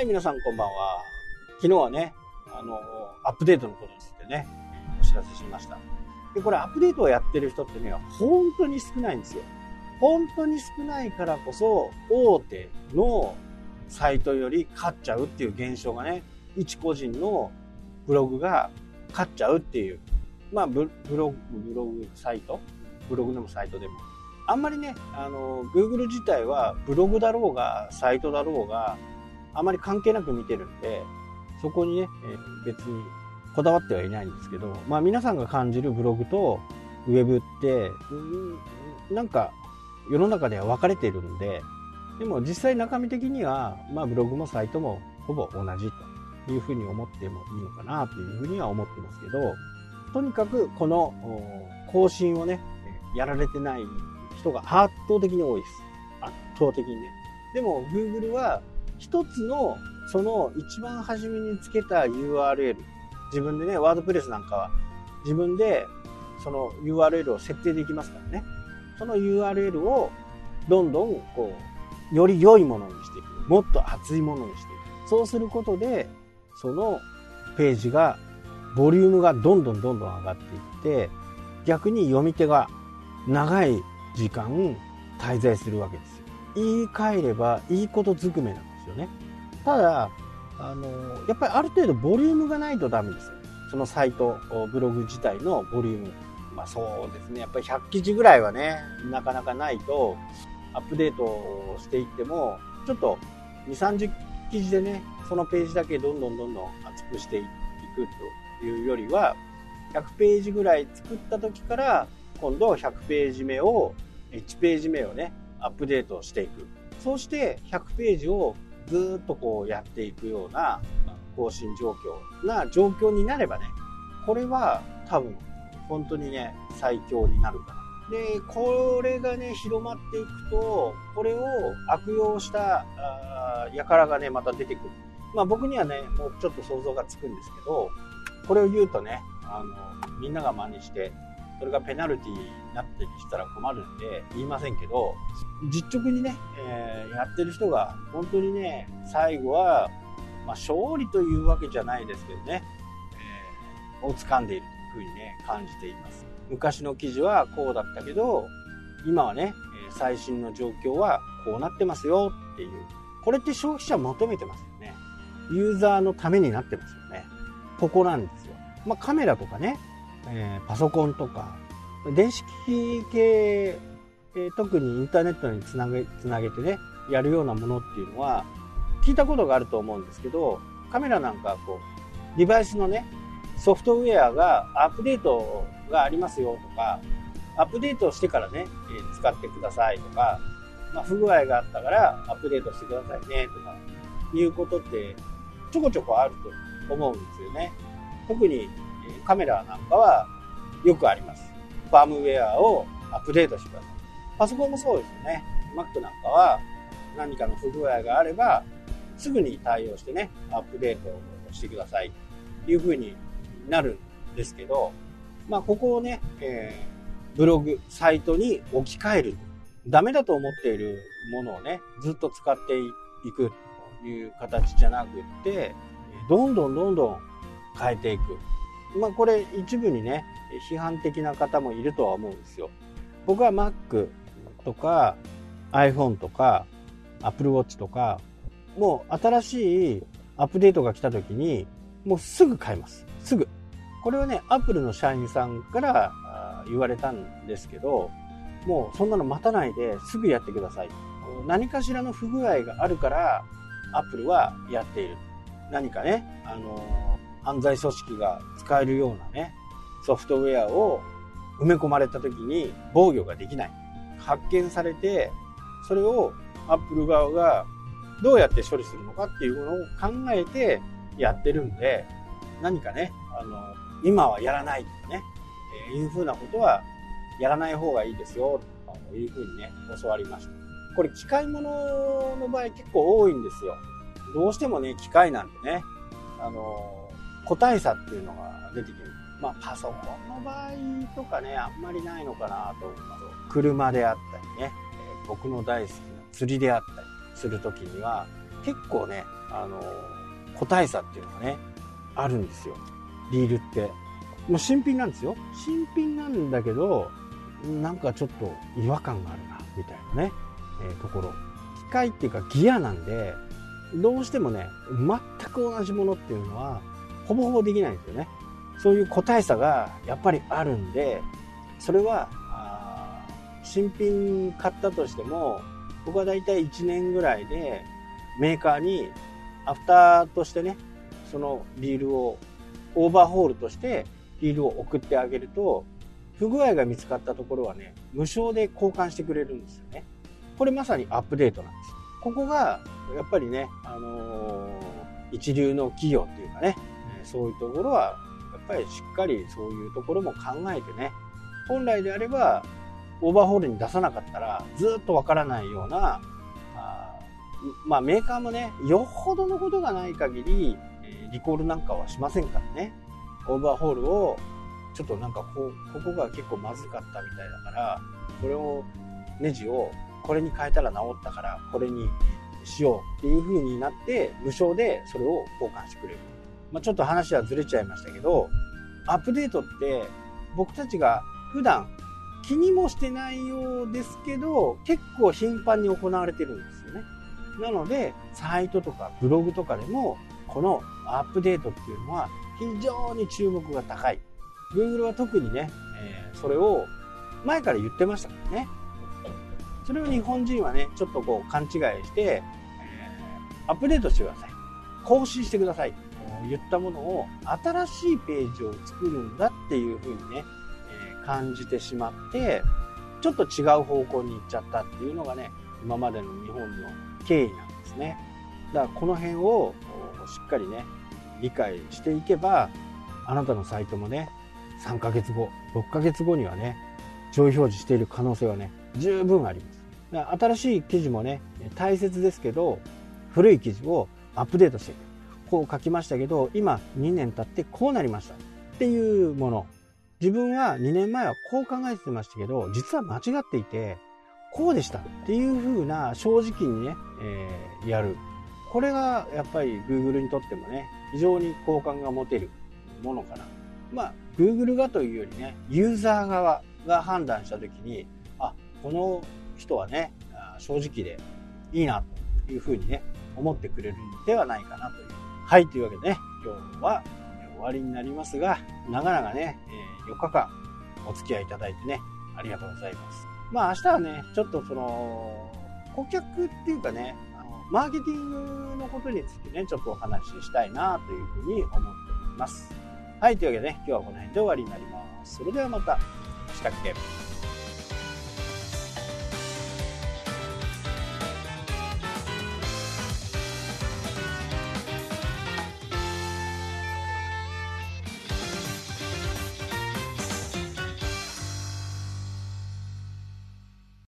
はい、皆さんこんばんは。昨日はね、あの、アップデートのことについてね、お知らせしました。で、これアップデートをやってる人ってね、本当に少ないんですよ。本当に少ないからこそ、大手のサイトより勝っちゃうっていう現象がね、一個人のブログが勝っちゃうっていう、まあブログ、ブログサイト？ブログでもサイトでも。あんまりね、あの、Google 自体はブログだろうが、サイトだろうが、あまり関係なく見てるんで、そこにね、え別にこだわってはいないんですけど、まあ皆さんが感じるブログとウェブって、んなんか世の中では分かれてるんで、でも実際中身的には、まあブログもサイトもほぼ同じというふうに思ってもいいのかなというふうには思ってますけど、とにかくこの更新をね、やられてない人が圧倒的に多いです。圧倒的にね。でも Google は一つのその一番初めにつけた URL 自分でねワードプレスなんかは自分でその URL を設定できますからね。その URL をどんどんこうより良いものにしていく。もっと熱いものにしていく。そうすることでそのページがボリュームがどんどんどんどん上がっていって逆に読み手が長い時間滞在するわけですよ。言い換えればいいことずくめなんよね。ただあのやっぱりある程度ボリュームがないとダメですそのサイトブログ自体のボリューム。まあそうですね。やっぱり100記事ぐらいはねなかなかないとアップデートしていってもちょっと2 3 0記事でねそのページだけどんどんどんどん厚くしていくというよりは100ページぐらい作った時から今度100ページ目を1ページ目をねアップデートしていく。そうして100ページをずっとこうやっていくような更新状況な状況になればねこれは多分本当にね最強になるかなでこれがね広まっていくとこれを悪用した輩がねまた出てくる。まあ僕にはねもうちょっと想像がつくんですけどこれを言うとねあのみんなが真似してそれがペナルティになってしたら困るんで言いませんけど実直にね、えー、やってる人が本当にね最後は、まあ、勝利というわけじゃないですけどね、えー、を掴んでいるというふうにね感じています。昔の記事はこうだったけど今はね最新の状況はこうなってますよっていう。これって消費者求めてますよね。ユーザーのためになってますよね。ここなんですよ、まあ、カメラとかねえー、パソコンとか電子機器系、えー、特にインターネットにつなげつなげてねやるようなものっていうのは聞いたことがあると思うんですけどカメラなんかこうデバイスのねソフトウェアがアップデートがありますよとかアップデートしてからね、え、使ってくださいとか、まあ、不具合があったからアップデートしてくださいねとかいうことってちょこちょこあると思うんですよね。特にカメラなんかはよくあります。ファームウェアをアップデートしてください。パソコンもそうですよね。Mac なんかは何かの不具合があれば、すぐに対応してね、アップデートをしてくださいという風になるんですけど、まあ、ここをね、えー、ブログ、サイトに置き換える。ダメだと思っているものをね、ずっと使っていくという形じゃなくって、どんどんどんどん変えていく。まあこれ一部にね批判的な方もいるとは思うんですよ。僕は Mac とか iPhone とか Apple Watch とかもう新しいアップデートが来た時にもうすぐ買います。すぐ。これはね Apple の社員さんから言われたんですけどもうそんなの待たないですぐやってください。何かしらの不具合があるから Apple はやっている。何かねあの犯罪組織が使えるようなね、ソフトウェアを埋め込まれた時に防御ができない。発見されて、それをアップル側がどうやって処理するのかっていうものを考えてやってるんで、何かね、あの、今はやらないとかね、えー、いうふうなことはやらない方がいいですよ、というふうにね、教わりました。これ機械物の場合結構多いんですよ。どうしてもね、機械なんでね、あの個体差っていうのが出てきる。まあ、パソコンの場合とかね、あんまりないのかなと思うます車であったりね、え、僕の大好きな釣りであったりする時には、結構ね、あの、個体差っていうのがね、あるんですよ。リールって。もう新品なんですよ。新品なんだけど、なんかちょっと違和感があるな、みたいなね、えー、ところ。機械っていうかギアなんで、どうしてもね、全く同じものっていうのは、ほぼほぼできないんですよね。そういう個体差がやっぱりあるんで、それは、新品買ったとしても、僕はだいたい1年ぐらいでメーカーにアフターとしてね、そのリールをオーバーホールとしてリールを送ってあげると、不具合が見つかったところはね、無償で交換してくれるんですよね。これまさにアップデートなんです。ここが、やっぱりね、あのー、一流の企業っていうかね、そういうところは、やっぱりしっかりそういうところも考えてね、本来であれば、オーバーホールに出さなかったら、ずっとわからないような、あまあメーカーもね、よほどのことがない限り、リコールなんかはしませんからね。オーバーホールを、ちょっとなんかこ、ここが結構まずかったみたいだから、これを、ネジをこれに変えたら治ったから、これにしようっていう風になって、無償でそれを交換してくれる。まあ、ちょっと話はずれちゃいましたけど、アップデートって僕たちが普段気にもしてないようですけど、結構頻繁に行われてるんですよね。なので、サイトとかブログとかでも、このアップデートっていうのは非常に注目が高い。Google は特にね、えー、それを前から言ってましたからね。それを日本人はね、ちょっとこう勘違いして、えー、アップデートしてください。更新してください。言ったものを新しいページを作るんだっていうふうにね、え、感じてしまって、ちょっと違う方向に行っちゃったっていうのがね、今までの日本の経緯なんですね。だからこの辺をしっかりね、理解していけば、あなたのサイトもね、3ヶ月後、6ヶ月後にはね、上位表示している可能性はね、十分あります。新しい記事もね、大切ですけど、古い記事をアップデートしていく。こう書きましたけど、今2年経ってこうなりました。っていうもの。自分は2年前はこう考えてましたけど、実は間違っていて、こうでしたっていう風な正直にね、えー、やる。これがやっぱり Google にとってもね、非常に好感が持てるものかな。まあ、Google がというよりね、ユーザー側が判断したときに、あ、この人はね、正直でいいなというふうにね、思ってくれるのではないかなという。はい、というわけでね、今日は終わりになりますが、長々ね、え4日間お付き合いいただいてね、ありがとうございます。まあ明日はね、ちょっとその、顧客っていうかね、あのマーケティングのことについてね、ちょっとお話ししたいなというふうに思っております。はい、というわけでね、今日はこの辺で終わりになります。それではまた、したっけ